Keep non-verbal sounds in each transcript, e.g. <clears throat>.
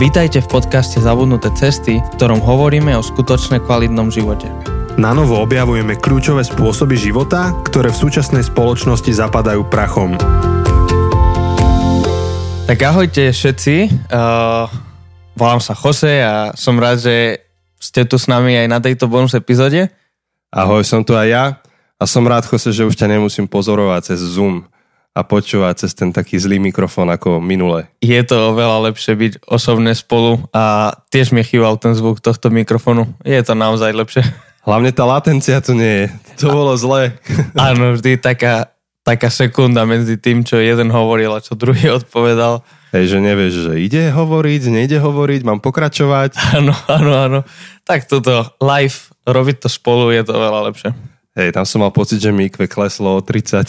Vítajte v podcaste Zabudnuté cesty, v ktorom hovoríme o skutočne kvalitnom živote. Na novo objavujeme kľúčové spôsoby života, ktoré v súčasnej spoločnosti zapadajú prachom. Tak ahojte všetci, uh, volám sa Jose a som rád, že ste tu s nami aj na tejto bonus epizóde. Ahoj, som tu aj ja a som rád, Jose, že už ťa nemusím pozorovať cez Zoom a počúvať cez ten taký zlý mikrofón ako minule. Je to oveľa lepšie byť osobne spolu a tiež mi chýbal ten zvuk tohto mikrofónu. Je to naozaj lepšie. <laughs> Hlavne tá latencia tu nie je. To bolo zle. <laughs> Áno, vždy taká, taká sekunda medzi tým, čo jeden hovoril a čo druhý <laughs> odpovedal. Hej, že nevieš, že ide hovoriť, nejde hovoriť, mám pokračovať. Áno, áno, áno. Tak toto live, robiť to spolu je to veľa lepšie. Hej, tam som mal pocit, že mi IQ kleslo o 30.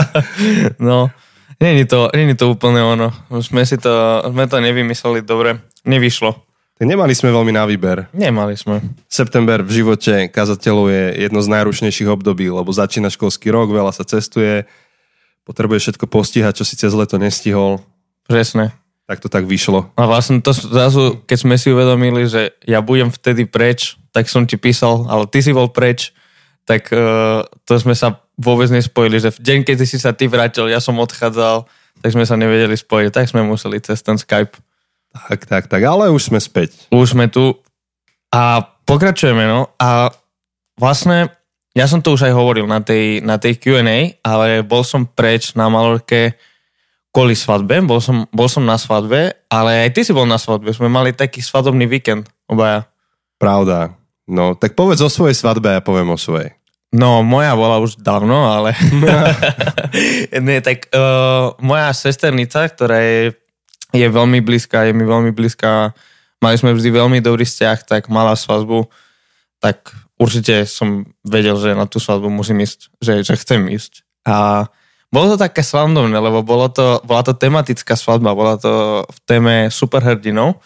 <laughs> no, není to, není to úplne ono. Sme si to, sme to nevymysleli dobre. Nevyšlo. Nemali sme veľmi na výber. Nemali sme. September v živote kazateľov je jedno z najrušnejších období, lebo začína školský rok, veľa sa cestuje, potrebuje všetko postihať, čo si cez leto nestihol. Presne. Tak to tak vyšlo. A vlastne to zrazu, keď sme si uvedomili, že ja budem vtedy preč, tak som ti písal, ale ty si bol preč, tak uh, to sme sa vôbec nespojili, že v deň, keď si sa ty vrátil, ja som odchádzal, tak sme sa nevedeli spojiť, tak sme museli cez ten Skype. Tak, tak, tak, ale už sme späť. Už sme tu a pokračujeme, no. A vlastne, ja som to už aj hovoril na tej, na tej Q&A, ale bol som preč na Malorke kvôli svadbe, bol som, bol som na svadbe, ale aj ty si bol na svadbe, sme mali taký svadobný víkend, obaja. Pravda, No, tak povedz o svojej svadbe a ja poviem o svojej. No, moja bola už dávno, ale... <laughs> Nie, tak uh, moja sesternica, ktorá je, je veľmi blízka, je mi veľmi blízka, mali sme vždy veľmi dobrý vzťah, tak mala svadbu, tak určite som vedel, že na tú svadbu musím ísť, že, že chcem ísť. A bolo to také slavnovné, lebo bolo to, bola to tematická svadba, bola to v téme superhrdinov,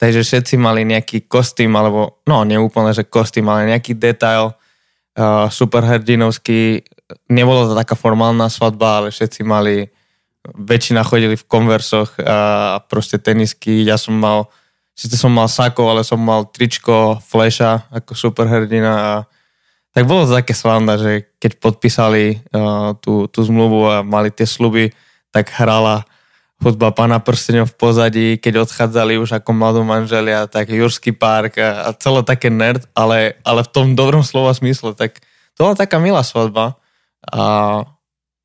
Takže všetci mali nejaký kostým, alebo no neúplne, že kostým, ale nejaký detail uh, superhrdinovský. Nebolo to taká formálna svadba, ale všetci mali, väčšina chodili v konversoch a proste tenisky. Ja som mal, síce som mal sako, ale som mal tričko Flasha ako superhrdina a tak bolo to také slavné, že keď podpísali uh, tú, tú zmluvu a mali tie sluby, tak hrala hudba pána prsteňov v pozadí, keď odchádzali už ako mladú manželia, tak Jurský park a, a celé také nerd, ale, ale v tom dobrom slova smysle, tak to bola taká milá svadba a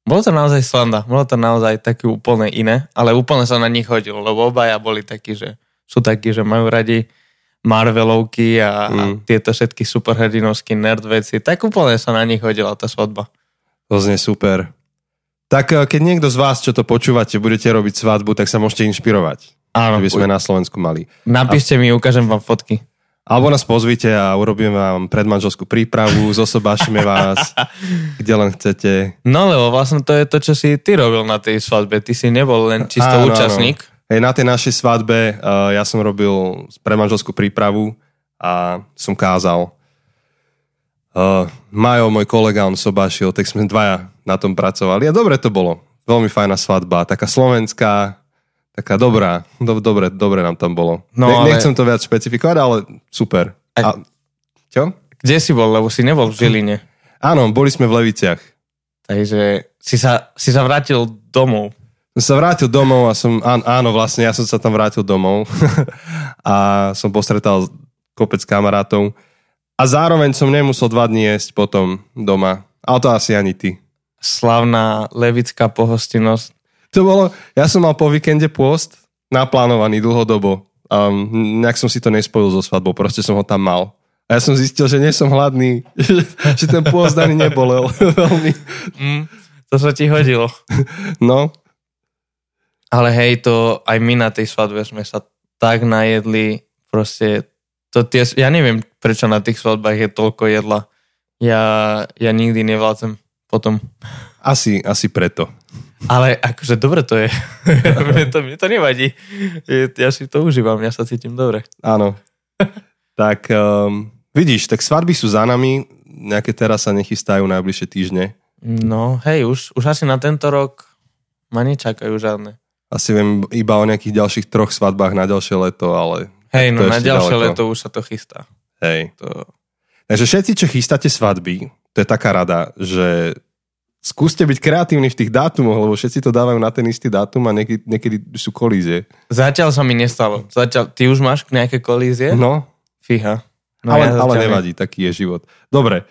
bolo to naozaj slanda, bolo to naozaj také úplne iné, ale úplne sa na nich hodilo, lebo obaja boli takí, že sú takí, že majú radi Marvelovky a, mm. a tieto všetky superhrdinovské nerd veci, tak úplne sa na nich hodila tá svadba. To znie super. Tak eh, keď niekto z vás, čo to počúvate, budete robiť svadbu, tak sa môžete inšpirovať. Áno. By sme na Slovensku mali. Napíšte a... mi, ukážem vám fotky. Alebo nás pozvite a urobíme vám predmanželskú prípravu, zosobášime vás, <laughs> kde len chcete. No lebo vlastne to je to, čo si ty robil na tej svadbe. Ty si nebol len čisto áno, účastník. Áno. Hej, na tej našej svadbe uh, ja som robil predmanželskú prípravu a som kázal. Uh, Majo, môj kolega, on sobášil, tak sme dvaja na tom pracovali. A dobre to bolo. Veľmi fajná svadba, taká slovenská, taká dobrá. Do, dobre, dobre nám tam bolo. No, ne, ale... Nechcem to viac špecifikovať, ale super. A... A... Čo? Kde si bol? Lebo si nebol v Žiline. Áno, boli sme v Leviciach. Takže si sa, si sa vrátil domov. Som sa vrátil domov a som, áno, vlastne ja som sa tam vrátil domov <laughs> a som postretal kopec kamarátov a zároveň som nemusel dva dní jesť potom doma. Ale to asi ani ty slavná levická pohostinnosť. To bolo, ja som mal po víkende pôst, naplánovaný dlhodobo. Um, nejak som si to nespojil so svadbou, proste som ho tam mal. A ja som zistil, že nie som hladný, <laughs> že ten pôst ani nebolel <laughs> veľmi. Mm, to sa ti hodilo. <laughs> No. Ale hej, to aj my na tej svadbe sme sa tak najedli, proste to tie, ja neviem, prečo na tých svadbách je toľko jedla. Ja, ja nikdy nevládzem potom. Asi, asi preto. Ale akože dobre to je. <laughs> mne, to, mne to nevadí. Ja si to užívam, ja sa cítim dobre. Áno. <laughs> tak um, vidíš, tak svadby sú za nami, nejaké teraz sa nechystajú najbližšie týždne. No hej, už, už asi na tento rok ma nečakajú žiadne. Asi viem iba o nejakých ďalších troch svadbách na ďalšie leto, ale... Hej, no na ďalšie ďaleko. leto už sa to chystá. Hej. To... Takže všetci, čo chystáte svadby, to je taká rada, že skúste byť kreatívni v tých dátumoch, lebo všetci to dávajú na ten istý dátum a niekedy, niekedy sú kolízie. Zatiaľ sa mi nestalo. Zatiaľ, ty už máš nejaké kolízie? No, Fíha. no ale, ja ale nevadí, taký je život. Dobre,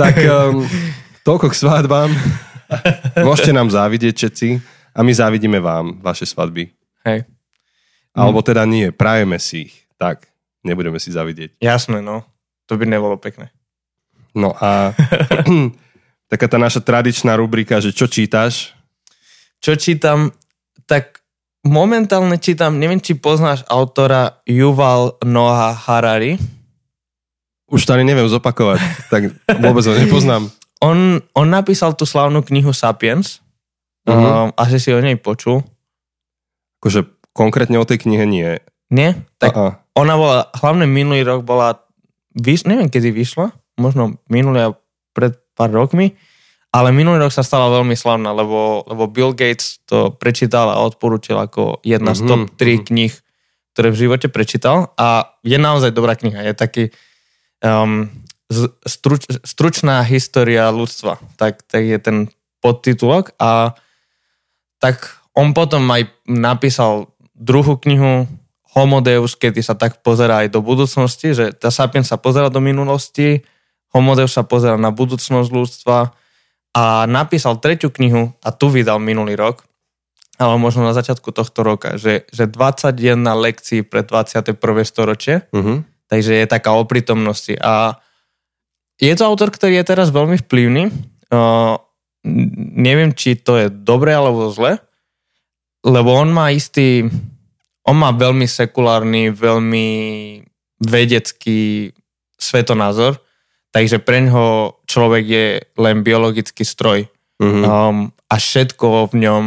tak <laughs> um, toľko k svadbám. Môžete nám závidieť všetci a my závidíme vám vaše svadby. Hej. Alebo teda nie, prajeme si ich. Tak, nebudeme si zavidieť. Jasné, no. To by nebolo pekné. No a <laughs> taká tá naša tradičná rubrika, že čo čítaš? Čo čítam, tak momentálne čítam, neviem, či poznáš autora Yuval Noah Harari. Už to ani neviem zopakovať, tak vôbec ho nepoznám. <laughs> On, on napísal tú slavnú knihu Sapiens. Mhm. Uh, asi si o nej počul. Akože konkrétne o tej knihe nie. Nie? Tak. Ona bola, hlavne minulý rok bola, vyš, neviem kedy vyšla, možno minulý a pred pár rokmi, ale minulý rok sa stala veľmi slavná, lebo, lebo Bill Gates to prečítal a odporúčil ako jedna z Mhm, top 3 mhm. kníh, ktoré v živote prečítal a je naozaj dobrá kniha. Je taký um, struč, stručná história ľudstva. Tak, tak je ten podtitulok a tak on potom aj napísal druhú knihu Homo Deus, kedy sa tak pozera aj do budúcnosti, že tá Sapiens sa pozera do minulosti, Homo Deus sa pozera na budúcnosť ľudstva a napísal tretiu knihu a tu vydal minulý rok, ale možno na začiatku tohto roka, že, že 21 lekcií pre 21. storočie, Uh-huh. takže je taká o prítomnosti. A je to autor, ktorý je teraz veľmi vplyvný. Uh, neviem, či to je dobre alebo zle, lebo on má istý, on má veľmi sekulárny, veľmi vedecký svetonázor, takže pre ňoho človek je len biologický stroj. Uh-huh. Um, a všetko v ňom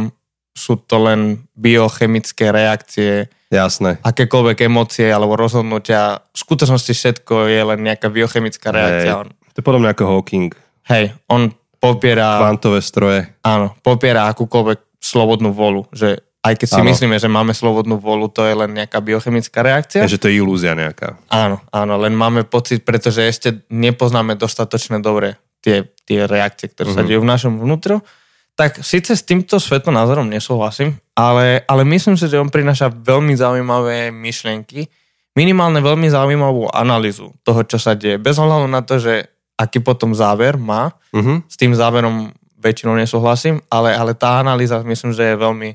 sú to len biochemické reakcie, Jasné. akékoľvek emócie alebo rozhodnutia. V skutočnosti všetko je len nejaká biochemická reakcia. Hej. To je podobne ako Hawking. hej, on popiera, Kvantové stroje. áno, popiera akúkoľvek slobodnú volu. Že aj keď si Áno. myslíme, že máme slobodnú volu, to je len nejaká biochemická reakcia. Takže to je ilúzia nejaká. Áno, áno, len máme pocit, pretože ešte nepoznáme dostatočne dobre tie, tie reakcie, ktoré sa Mhm. dejú v našom vnútru. Tak síce s týmto svetonázorom nesúhlasím, ale, ale myslím si, že on prináša veľmi zaujímavé myšlienky, minimálne veľmi zaujímavú analýzu toho, čo sa deje. Bez ohľadu na to, že aký potom záver má, Uh-huh. s tým záverom väčšinou nesúhlasím, ale, ale tá analýza myslím, že je veľmi,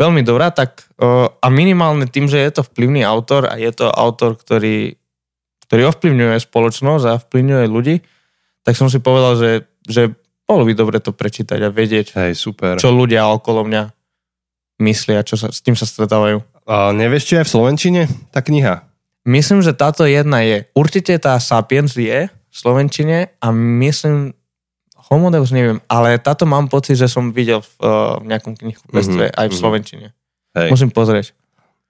veľmi dobrá. Tak, a minimálne tým, že je to vplyvný autor a je to autor, ktorý, ktorý ovplyvňuje spoločnosť a vplyvňuje ľudí, tak som si povedal, že, že bolo by dobre to prečítať a vedieť, Hej, super. čo ľudia okolo mňa myslia, čo sa, s tým sa stretávajú. A nevieš, či je v Slovenčine tá kniha? Myslím, že táto jedna je. Určite tá Sapiens je v Slovenčine a myslím, Homo Deus neviem, ale táto mám pocit, že som videl v, uh, v nejakom knihkupectve Mhm, aj v mhm. Slovenčine. Hej. Musím pozrieť.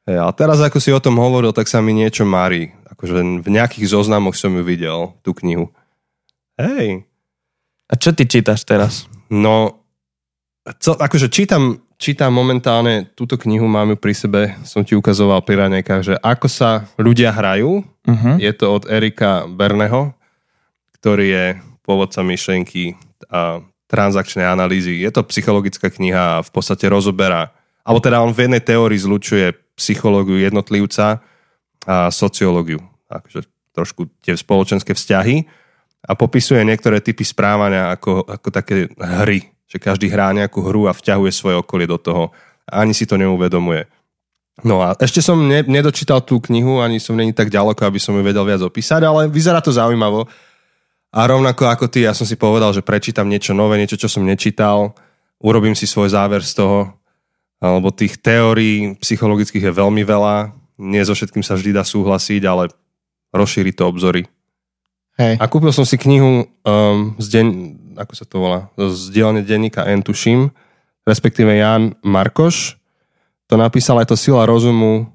Hej, a teraz, ako si o tom hovoril, tak sa mi niečo marí. Akože v nejakých zoznamoch som ju videl, tú knihu. Hej. A čo ty čítaš teraz? No, co, akože čítam, čítam momentálne túto knihu, mám ju pri sebe, som ti ukazoval pri ranejkách, že ako sa ľudia hrajú. Uh-huh. Je to od Erika Berneho, ktorý je pôvodca myšlenky a transakčnej analýzy. Je to psychologická kniha a v podstate rozoberá, alebo teda on v jednej teórii zlučuje psychológiu jednotlivca a sociológiu, akože trošku tie spoločenské vzťahy a popisuje niektoré typy správania ako, ako také hry, že každý hrá nejakú hru a vťahuje svoje okolie do toho a ani si to neuvedomuje. No a ešte som ne, nedočítal tú knihu, ani som není tak ďaleko, aby som ju vedel viac opísať, ale vyzerá to zaujímavo. A rovnako ako ty, ja som si povedal, že prečítam niečo nové, niečo, čo som nečítal, urobím si svoj záver z toho, alebo tých teórií psychologických je veľmi veľa, nie so všetkým sa vždy dá súhlasiť, ale rozšíri to obzory. Hej. A kúpil som si knihu um, z deň, ako sa to volá, z dielne denníka N, tuším, respektíve Jan Markoš. To napísal aj to Sila rozumu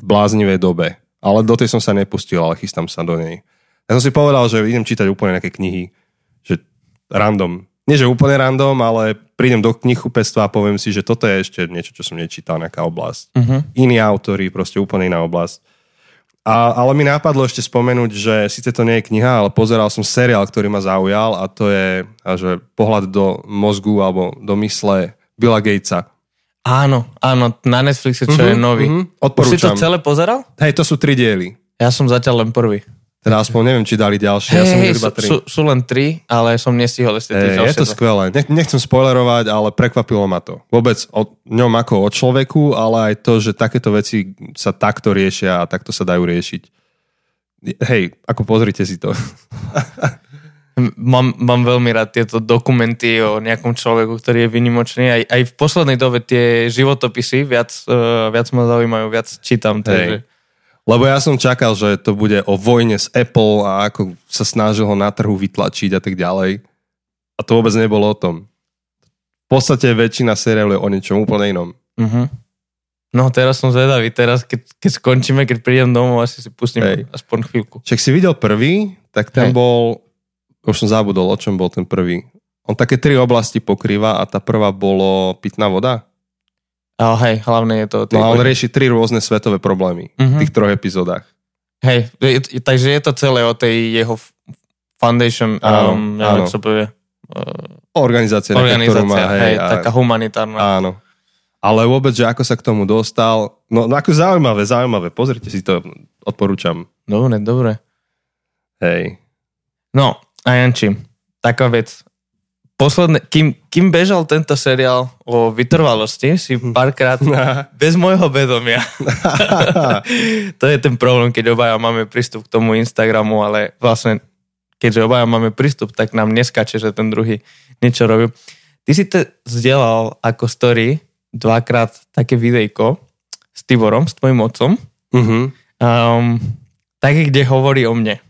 v bláznivej dobe. Ale do tej som sa nepustil, ale chystám sa do nej. Ja som si povedal, že idem čítať úplne nejaké knihy, že random nie že úplne random, ale prídem do knihkupectva a poviem si, že toto je ešte niečo, čo som nečítal, nejaká oblasť. Uh-huh. Iní autory, proste úplne iná oblasť. A, ale mi napadlo ešte spomenúť, že síce to nie je kniha, ale pozeral som seriál, ktorý ma zaujal a to je a že pohľad do mozgu alebo do mysle Billa Gatesa. Áno, áno, na Netflixe, čo uh-huh, je nový. Uh-huh. Už si to Odporúčam. celé pozeral? Hej, to sú tri diely. Ja som zatiaľ len prvý. Teda aspoň neviem, či dali ďalšie. ja Hej, som hej, videl iba tri. sú, sú len tri, ale som nestihol ešte Hej, je to dva. skvelé. Nech, nechcem spoilerovať, ale prekvapilo ma to. Vôbec o ňom ako o človeku, ale aj to, že takéto veci sa takto riešia a takto sa dajú riešiť. Hej, ako pozrite si to. Mám, mám veľmi rád tieto dokumenty o nejakom človeku, ktorý je vynimočný. Aj, aj v poslednej dobe tie životopisy viac, uh, viac ma zaujímajú, viac čítam. Takže... Lebo ja som čakal, že to bude o vojne s Apple a ako sa snažil ho na trhu vytlačiť a tak ďalej. A to vôbec nebolo o tom. V podstate väčšina seriálov je o niečom úplne inom. Uh-huh. No teraz som zvedavý, teraz keď, keď skončíme, keď prídem domov, asi si pustím Hej. aspoň chvíľku. Však si videl prvý, tak ten Hej. bol, už som zabudol, o čom bol ten prvý. On také tri oblasti pokrýva a tá prvá bolo pitná voda. Ale hej, hlavne je to... tej No a on rieši tri rôzne svetové problémy v Mhm. tých troch epizódach. Hej, je, takže je to celé o tej jeho foundation, Áno, um, neviem, áno. sa povie, uh, Organizácia, organizácia, má, hej, a- taká humanitárna. Áno. Ale vôbec, že ako sa k tomu dostal, no, no ako zaujímavé, zaujímavé, pozrite si to, odporúčam. Dobre, dobre. Hej. No, a Janči, taká vec. Posledné, kým, kým bežal tento seriál o vytrvalosti, si párkrát <laughs> bez môjho vedomia. <laughs> to je ten problém, keď obaja máme prístup k tomu Instagramu, ale vlastne keďže obaja máme prístup, tak nám neskače, že ten druhý niečo robí. Ty si to zdieľal ako story dvakrát také videjko s Tiborom, s tvojim otcom, Mhm. um, také, kde hovorí o mne.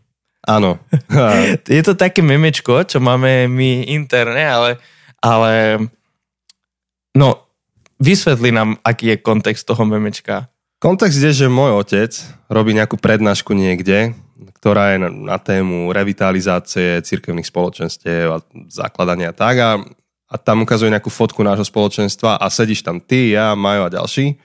Áno. <laughs> Je to také memečko, čo máme my interne, ale, ale no, vysvetli nám, aký je kontext toho memečka. Kontext je, že môj otec robí nejakú prednášku niekde, ktorá je na, na tému revitalizácie cirkevných spoločenstiev a zakladania tak a, a tam ukazuje nejakú fotku nášho spoločenstva a sedíš tam ty, ja, Majo a ďalší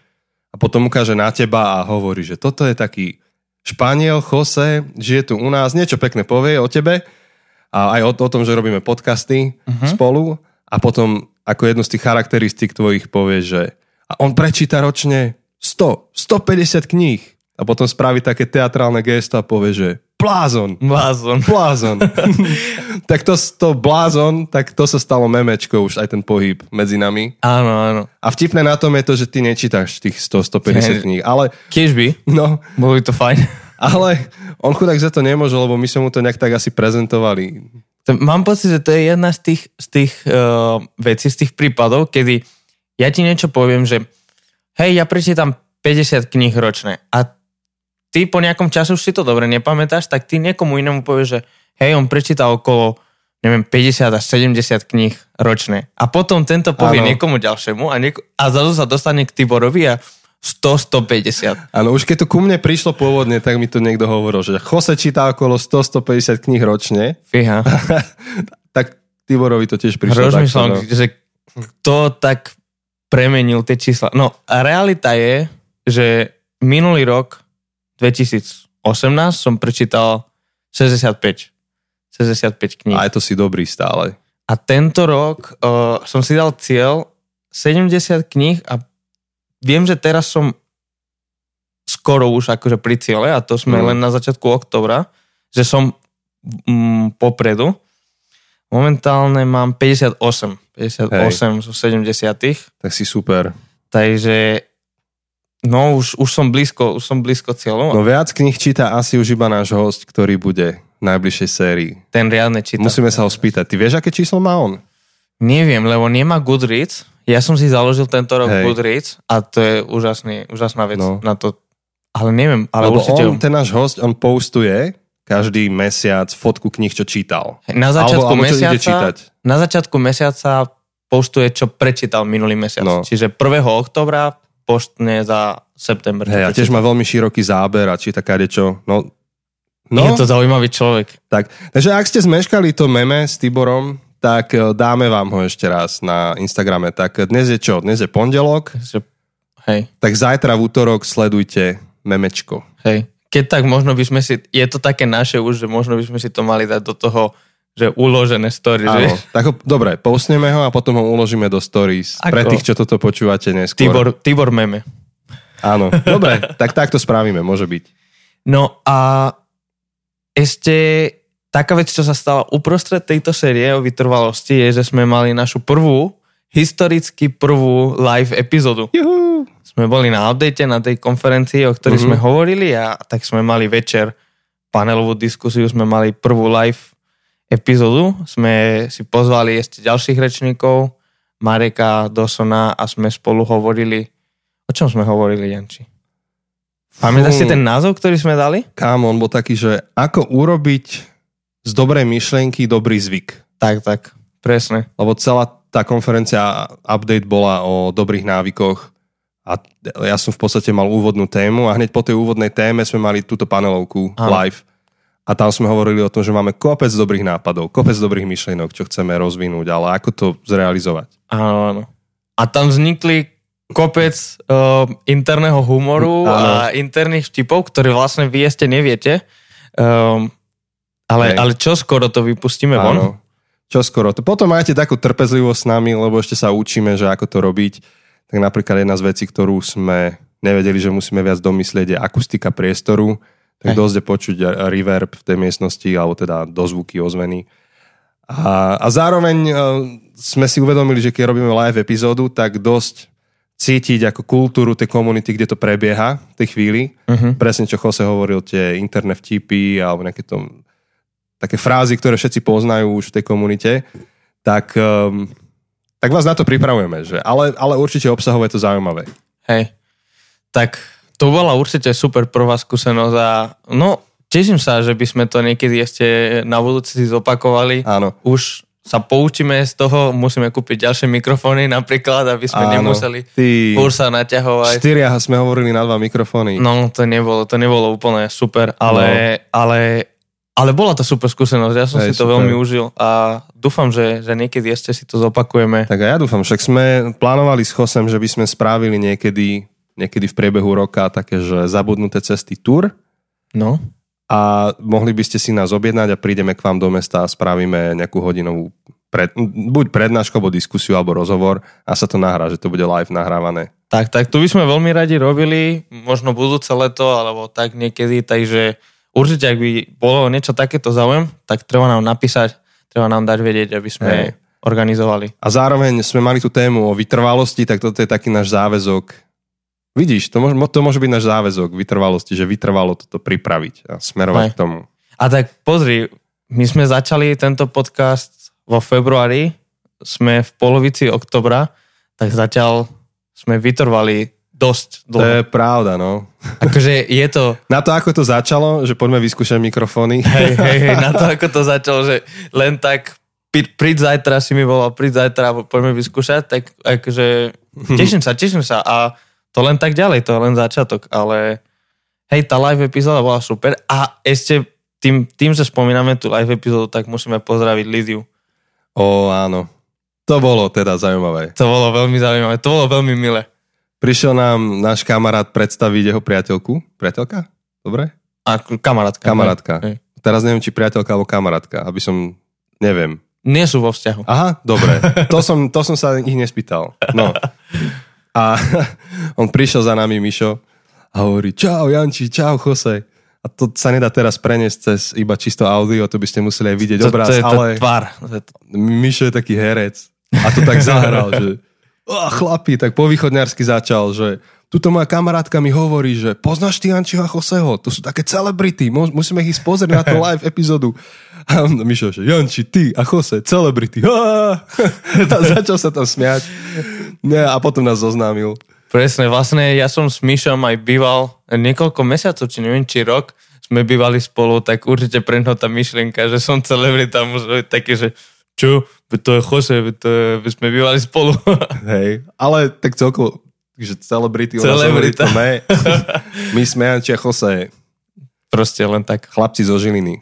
a potom ukáže na teba a hovorí, že toto je taký Španiel, Jose, žije tu u nás, niečo pekné povie o tebe a aj o, o tom, že robíme podcasty uh-huh. spolu a potom ako jednu z tých charakteristík tvojich povie, že a on prečíta ročne 100, 150 kníh a potom spraví také teatrálne gesto a povie, že blázon, Blázon. blázon. <laughs> tak to, to blázon, tak to sa stalo memečko už aj ten pohyb medzi nami. Áno, áno. A vtipné na tom je to, že ty nečítaš tých 100-150 Hej. kníh, ale Kiež by, no, bolo by to fajn. <laughs> ale on chudák za to nemôže, lebo my sme mu to nejak tak asi prezentovali. To- Mám pocit, že to je jedna z tých, z tých uh, vecí, z tých prípadov, kedy ja ti niečo poviem, že hej, ja prečítam 50 kníh ročne a ty po nejakom čase už si to dobre nepamätáš, tak ty niekomu inému povieš, že hej, on prečíta okolo neviem, 50 až 70 kníh ročne. A potom tento povie Áno. niekomu ďalšiemu a, nieko- a zrazu sa dostane k Tiborovi a 100, 150. Áno, už keď to ku mne prišlo pôvodne, tak mi to niekto hovoril, že Jose číta okolo 100-150 kníh ročne, Fíha. <laughs> tak Tiborovi to tiež prišlo Rozmýšľam. No. že kto tak premenil tie čísla. No a realita je, že minulý rok 2018 som prečítal 65. 65 kníh. A je to si dobrý stále. A tento rok uh, som si dal cieľ 70 kníh a viem, že teraz som skoro už akože pri ciele a to sme Mm. len na začiatku oktobra, že som mm, popredu. Momentálne mám 58. 58 zo 70. Tak si super. Takže no už, už som blízko, už som blízko cieľu. No viac kníh číta asi už iba náš host, ktorý bude v najbližšej sérii. Ten riadne číta. Musíme sa ho spýtať. Ty vieš, aké číslo má on? Neviem, lebo nemá Goodreads. Ja som si založil tento rok Hej. Goodreads a to je úžasný, úžasná vec No. na to. Ale neviem, ale Lebo určite... on, ten náš host, on postuje každý mesiac fotku kníh, čo čítal. Na začiatku, alebo ide mesiaca, čítať. na začiatku mesiaca postuje, čo prečítal minulý mesiac. No. Čiže 1. oktobra poštne za september. čo Hej, a tiež má veľmi široký záber a číta kadečo. No, No? no Je to zaujímavý človek. tak. Takže ak ste zmeškali to meme s Tiborom, tak e, dáme vám ho ešte raz na Instagrame. Tak dnes je čo? Dnes je pondelok, hej, tak zajtra v útorok sledujte memečko. hej. Keď tak možno by sme si, je to také naše už, že možno by sme si to mali dať do toho, že uložené story, Áno, že? tak ho, dobre, postneme ho a potom ho uložíme do stories. Ako? Pre tých, čo toto počúvate neskôr. Tibor, Tibor meme. Áno, dobre, <laughs> tak takto spravíme, môže byť. No a ešte taká vec, čo sa stala uprostred tejto série o vytrvalosti, je, že sme mali našu prvú, historicky prvú live epizódu. Juhu. Sme boli na update na tej konferencii, o ktorej Mhm. sme hovorili a tak sme mali večer panelovú diskusiu, sme mali prvú live epizódu, sme si pozvali ešte ďalších rečníkov, Mareka, Dosona a sme spolu hovorili, o čom sme hovorili, Janči? Pamätáš si ten názov, ktorý sme dali? Kámo, on bol taký, že ako urobiť z dobrej myšlienky dobrý zvyk. Tak, tak, presne. Lebo celá tá konferencia update bola o dobrých návykoch a ja som v podstate mal úvodnú tému a hneď po tej úvodnej téme sme mali túto panelovku Áno. live. A tam sme hovorili o tom, že máme kopec dobrých nápadov, kopec dobrých myšlienok, čo chceme rozvinúť, ale ako to zrealizovať. Áno, áno. A tam vznikli kopec uh, interného humoru Áno. a interných vtipov, ktoré vlastne vy ešte neviete. Um, ale, Hej. ale čo skoro to vypustíme von? Áno. Čo skoro. To potom majte takú trpezlivosť s nami, lebo ešte sa učíme, že ako to robiť. Tak napríklad jedna z vecí, ktorú sme nevedeli, že musíme viac domyslieť, je akustika priestoru. Tak Hej. dosť je počuť reverb v tej miestnosti, alebo teda dozvuky, ozveny. A, a zároveň uh, sme si uvedomili, že keď robíme live epizódu, tak dosť cítiť ako kultúru tej komunity, kde to prebieha v tej chvíli. Uh-huh. Presne, čo Jose hovoril, tie interné vtipy alebo nejaké to, také frázy, ktoré všetci poznajú už v tej komunite, tak, um, tak vás na to pripravujeme. Že? Ale, ale určite obsahové je to zaujímavé. Hej. Tak to bola určite super prvá skúsenosť a no, teším sa, že by sme to niekedy ešte na budúci si zopakovali. Áno. Už sa poučíme z toho, musíme kúpiť ďalšie mikrofóny napríklad, aby sme Áno. nemuseli Ty, furt sa naťahovať. štyria sme hovorili na dva mikrofóny. No, to nebolo, to nebolo úplne super, ale, ale, ale bola to super skúsenosť, ja som Hej, si to super. veľmi užil a dúfam, že, že niekedy ešte si to zopakujeme. Tak a ja dúfam, však sme plánovali s Chosem, že by sme spravili niekedy, niekedy v priebehu roka také, že zabudnuté cesty tour No, a mohli by ste si nás objednať a prídeme k vám do mesta a spravíme nejakú hodinovú pred, buď prednášku, alebo diskusiu, alebo rozhovor a sa to nahrá, že to bude live nahrávané. tak, tak tu by sme veľmi radi robili, možno budúce leto, alebo tak niekedy, takže určite, ak by bolo niečo takéto záujem, tak treba nám napísať, treba nám dať vedieť, aby sme Hej. organizovali. A zároveň sme mali tú tému o vytrvalosti, tak toto je taký náš záväzok. Vidíš, to môže, to môže byť náš záväzok vytrvalosti, že vytrvalo toto pripraviť a smerovať Hej. k tomu. A tak pozri, my sme začali tento podcast vo februári, sme v polovici oktobra, tak zatiaľ sme vytrvali dosť To dlho. je pravda, no. Akože je to, Na to, ako to začalo, že poďme vyskúšať mikrofóny. hej, hej, hej, na to, <laughs> ako to začalo, že len tak príď zajtra si mi volal, príď zajtra, poďme vyskúšať, tak akože <laughs> teším sa, teším sa a to len tak ďalej, to je len začiatok, ale hej, tá live epizóda bola super a ešte tým, tým, že spomíname tú live epizódu, tak musíme pozdraviť Lidiu. Ó, áno. To bolo teda zaujímavé. To bolo veľmi zaujímavé, to bolo veľmi milé. Prišiel nám náš kamarát predstaviť jeho priateľku. Priateľka? Dobre? A kamarátka. Kamarátka. Hej. Teraz neviem, či priateľka alebo kamarátka, aby som... Neviem. Nie sú vo vzťahu. Aha, dobre. <laughs> To som, to som sa ich nespýtal. No. A <laughs> on prišiel za nami, Mišo, a hovorí, čau Janči, čau Jose. A to sa nedá teraz preniesť cez iba čisto audio, to by ste museli aj vidieť To, obraz, to je ale tvár. Mišo je taký herec. A to tak zahral, že oh, chlapi, tak po východňarsky začal, že tuto moja kamarátka mi hovorí, že poznáš ty Jančiho a Joseho, to sú také celebrity, mu- musíme ich pozrieť na tú <laughs> live epizódu. A Mišo, že Janči, ty a Jose, celebrity. <laughs> A začal sa tam smiať. Nie, a potom nás zoznámil. Presne, vlastne ja som s Myšom aj býval niekoľko mesiacov, či neviem, či rok, sme bývali spolu, tak určite pre ňoho tá myšlienka, že som celebrita, musí byť také, že čo, to je Jose, to je, veď sme bývali spolu. <laughs> Hej, ale tak celkovo, že celebrity, Celebrita. to My, sme Janči a Jose, Proste len tak. chlapci zo Žiliny.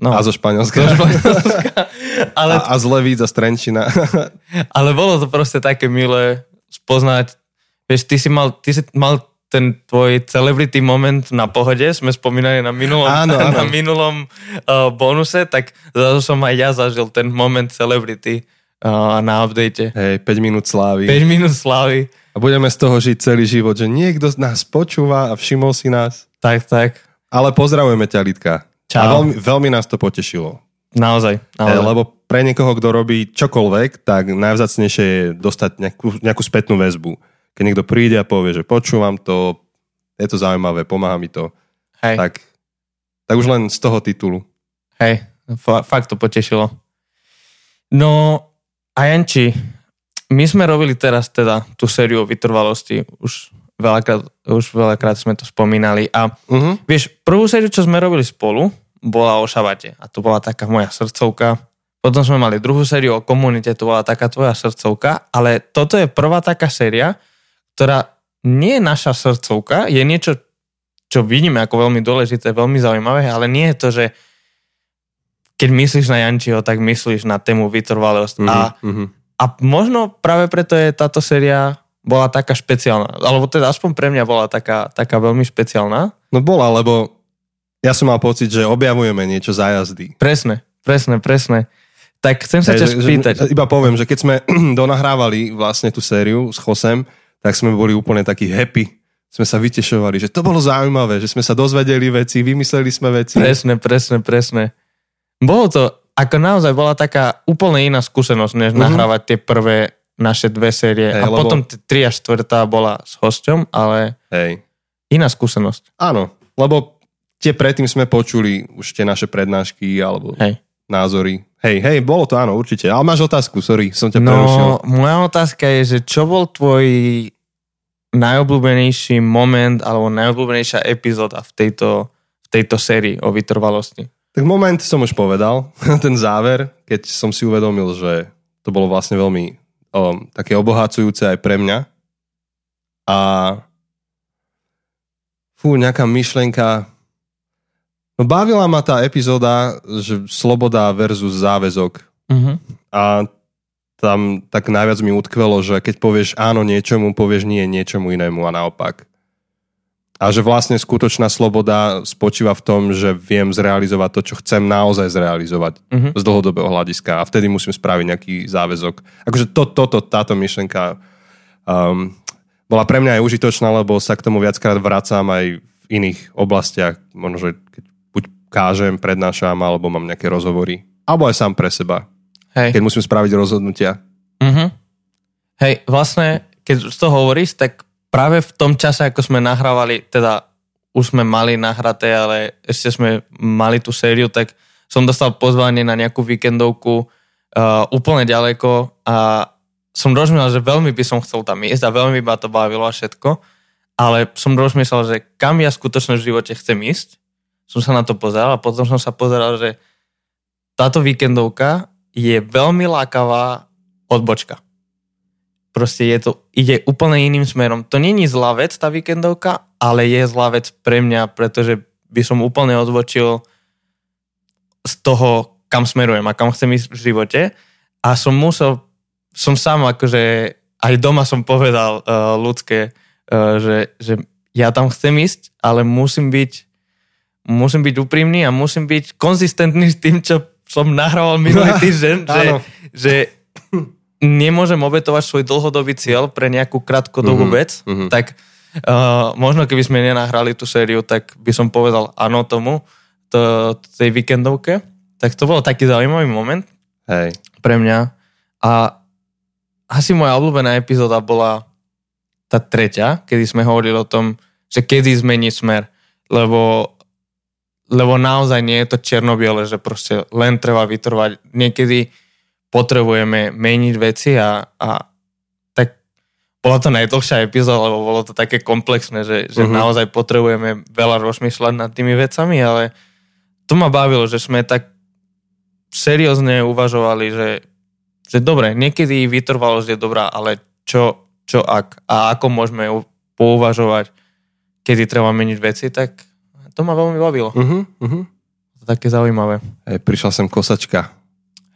No. A zo Španielska. Do Španielska. <laughs> ale, A, a z Levíc a z Trenčina. <laughs> ale bolo to proste také milé spoznať. Vieš, ty si mal, ty si mal ten tvoj celebrity moment na pohode, sme spomínali na minulom, Áno, <laughs> áno. na minulom uh, bonuse, tak zase som aj ja zažil ten moment celebrity uh, na update. Hej, 5 minút slávy. 5 minút slávy. A budeme z toho žiť celý život, že niekto z nás počúva a všimol si nás. Tak, tak. Ale pozdravujeme ťa, Lidka. Čau. A veľmi, veľmi nás to potešilo. Naozaj. E, naozaj. lebo pre niekoho, kto robí čokoľvek, tak najvzácnejšie je dostať nejakú, nejakú spätnú väzbu. Keď niekto príde a povie, že počúvam to, je to zaujímavé, pomáha mi to, Hej, tak, tak už len z toho titulu. hej, fa- fakt to potešilo. No a Janči, my sme robili teraz teda tú sériu o vytrvalosti, už veľakrát, už veľakrát sme to spomínali a Uh-huh. vieš, prvú sériu, čo sme robili spolu, bola o šabate a to bola taká moja srdcovka. Potom sme mali druhú sériu o komunite, to bola taká tvoja srdcovka, ale toto je prvá taká séria, ktorá nie je naša srdcovka, je niečo, čo vidíme ako veľmi dôležité, veľmi zaujímavé, ale nie je to, že keď myslíš na Jančiho, tak myslíš na tému vytrvalosť. Uh-huh. A, Uh-huh. a možno práve preto je táto séria bola taká špeciálna, alebo teda aspoň pre mňa bola taká, taká veľmi špeciálna. No bola, lebo ja som mal pocit, že objavujeme niečo za jazdy. Presne, presne, presne. Tak chcem sa ťa spýtať. Že, iba poviem, že keď sme <clears throat> donahrávali vlastne tú sériu s Chosem, tak sme boli úplne takí happy. Sme sa vytešovali, že to bolo zaujímavé, že sme sa dozvedeli veci, vymysleli sme veci. Presne, presne, presne. Bolo to, ako naozaj bola taká úplne iná skúsenosť, než Mhm. nahrávať tie prvé naše dve série. Hej, a lebo- potom t- tri a štvrtá bola s hosťom, ale Hej. iná skúsenosť. Áno, lebo tie predtým sme počuli už tie naše prednášky alebo Hej. názory. Hej, hej, bolo to áno, určite. Ale máš otázku, sorry, som ťa prerušil. No, moja otázka je, že čo bol tvoj najobľúbenejší moment alebo najobľúbenejšia epizóda v tejto, v tejto sérii o vytrvalosti? Tak moment som už povedal, <laughs> ten záver, keď som si uvedomil, že to bolo vlastne veľmi um, také obohacujúce aj pre mňa. A fú, nejaká myšlenka. No bavila ma tá epizóda, že sloboda versus záväzok. Uh-huh. A tam tak najviac mi utkvelo, že keď povieš áno niečomu, povieš nie niečomu inému a naopak. A že vlastne skutočná sloboda spočíva v tom, že viem zrealizovať to, čo chcem naozaj zrealizovať Mhm. z dlhodobého hľadiska a vtedy musím spraviť nejaký záväzok. Akože to, toto, táto myšlenka um, bola pre mňa aj užitočná, lebo sa k tomu viackrát vracam aj v iných oblastiach. Možno, že keď buď kážem, prednášam, alebo mám nejaké rozhovory. Alebo aj sám pre seba, Hej. keď musím spraviť rozhodnutia. Uh-huh. Hej, vlastne, keď to hovoríš, tak práve v tom čase, ako sme nahrávali, teda už sme mali nahraté, ale ešte sme mali tú sériu, tak som dostal pozvanie na nejakú víkendovku uh, úplne ďaleko a som rozmýšľal, že veľmi by som chcel tam ísť a veľmi by ma to bavilo a všetko, ale som rozmýšľal, že kam ja skutočne v živote chcem ísť. Som sa na to pozeral a potom som sa pozeral, že táto víkendovka je veľmi lákavá odbočka. Proste je to, ide úplne iným smerom. To není zlá vec, tá víkendovka, ale je zlá vec pre mňa, pretože by som úplne odbočil z toho, kam smerujem a kam chcem ísť v živote. A som musel, som sám akože, aj doma som povedal uh, ľudské, uh, že, že ja tam chcem ísť, ale musím byť musím byť úprimný a musím byť konzistentný s tým, čo som nahrával minulý <laughs> týždeň, že, že <laughs> nemôžem obetovať svoj dlhodobý cieľ pre nejakú krátkodobú Mhm, vec, mhm. tak uh, možno keby sme nenahrali tú sériu, tak by som povedal áno tomu, to, tej víkendovke. Tak to bol taký zaujímavý moment Hej. pre mňa. A asi moja obľúbená epizóda bola tá treťa, kedy sme hovorili o tom, že kedy zmení smer. Lebo, lebo naozaj nie je to černobiele, že proste len treba vytrvať. Niekedy potrebujeme meniť veci a, a tak bola to najdlhšia epizóda, lebo bolo to také komplexné, že, že Mhm. naozaj potrebujeme veľa rozmýšľať nad tými vecami, ale to ma bavilo, že sme tak seriózne uvažovali, že, že dobre, niekedy vytrvalosť je dobrá, ale čo, čo ak a ako môžeme pouvažovať, kedy treba meniť veci, tak to ma veľmi bavilo. Uh-huh, uh-huh. také zaujímavé. Hej, prišla sem kosačka.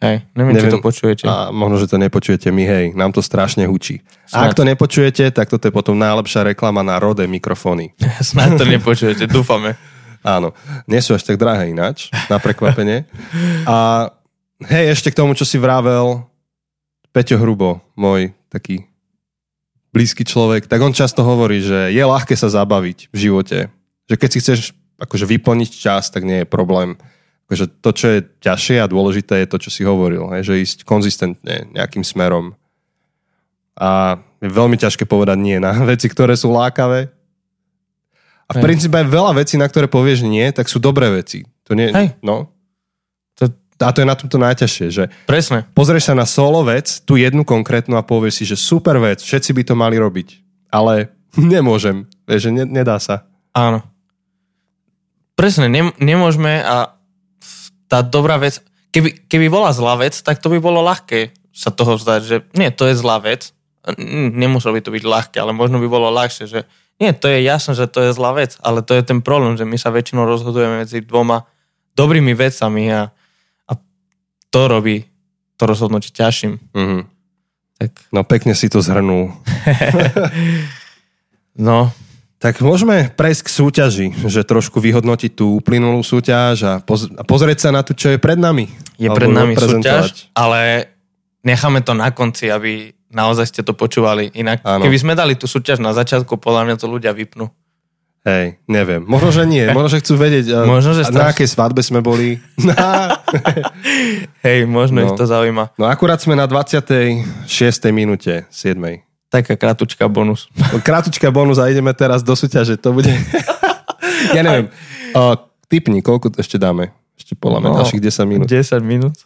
Hej, neviem, neviem, či to počujete. A možno, že to nepočujete my, hej, nám to strašne hučí. A ak to nepočujete, tak toto je potom najlepšia reklama na rode mikrofóny. <laughs> Snad to nepočujete, dúfame. <laughs> Áno, nie sú až tak drahé ináč, na prekvapenie. A hej, ešte k tomu, čo si vravel, Peťo Hrubo, môj taký blízky človek, tak on často hovorí, že je ľahké sa zabaviť v živote. Že keď si chceš akože vyplniť čas, tak nie je problém. Akože to, čo je ťažšie a dôležité, je to, čo si hovoril. Hej, že ísť konzistentne nejakým smerom. A je veľmi ťažké povedať nie na <laughs> veci, ktoré sú lákavé. A v princípe aj veľa vecí, na ktoré povieš nie, tak sú dobré veci. To nie, Hej. No, a to je na tomto najťažšie, že Presne. pozrieš sa na solo vec, tú jednu konkrétnu a povieš si, že super vec, všetci by to mali robiť. Ale <laughs> nemôžem, vieš, že ne, nedá sa. Áno. Presne, ne, nemôžeme a tá dobrá vec, keby, keby bola zlá vec, tak to by bolo ľahké sa toho vzdať, že nie, to je zlá vec. Nemuselo by to byť ľahké, ale možno by bolo ľahšie, že nie, to je jasné, že to je zlá vec, ale to je ten problém, že my sa väčšinou rozhodujeme medzi dvoma dobrými vecami a to robí to rozhodnutie ťažším. Mm-hmm. Tak. No pekne si to zhrnul. <laughs> <laughs> no. Tak môžeme prejsť k súťaži, že trošku vyhodnotiť tú uplynulú súťaž a, poz- a pozrieť sa na to, čo je pred nami. Je pred nami súťaž, ale necháme to na konci, aby naozaj ste to počúvali. Inak, ano. keby sme dali tú súťaž na začiatku, podľa mňa to ľudia vypnú. Hej, neviem. Možno, že nie. Možno, že chcú vedieť, možno, že na akej svadbe sme boli. <laughs> Hej, možno no. ich to zaujíma. No akurát sme na 26. minúte, 7. Taká kratučka bonus. No, kratučka bonus a ideme teraz do súťaže. To bude... <laughs> ja neviem. Uh, typni, koľko ešte dáme? Ešte podľa mňa no, ďalších 10 minút. 10 minút.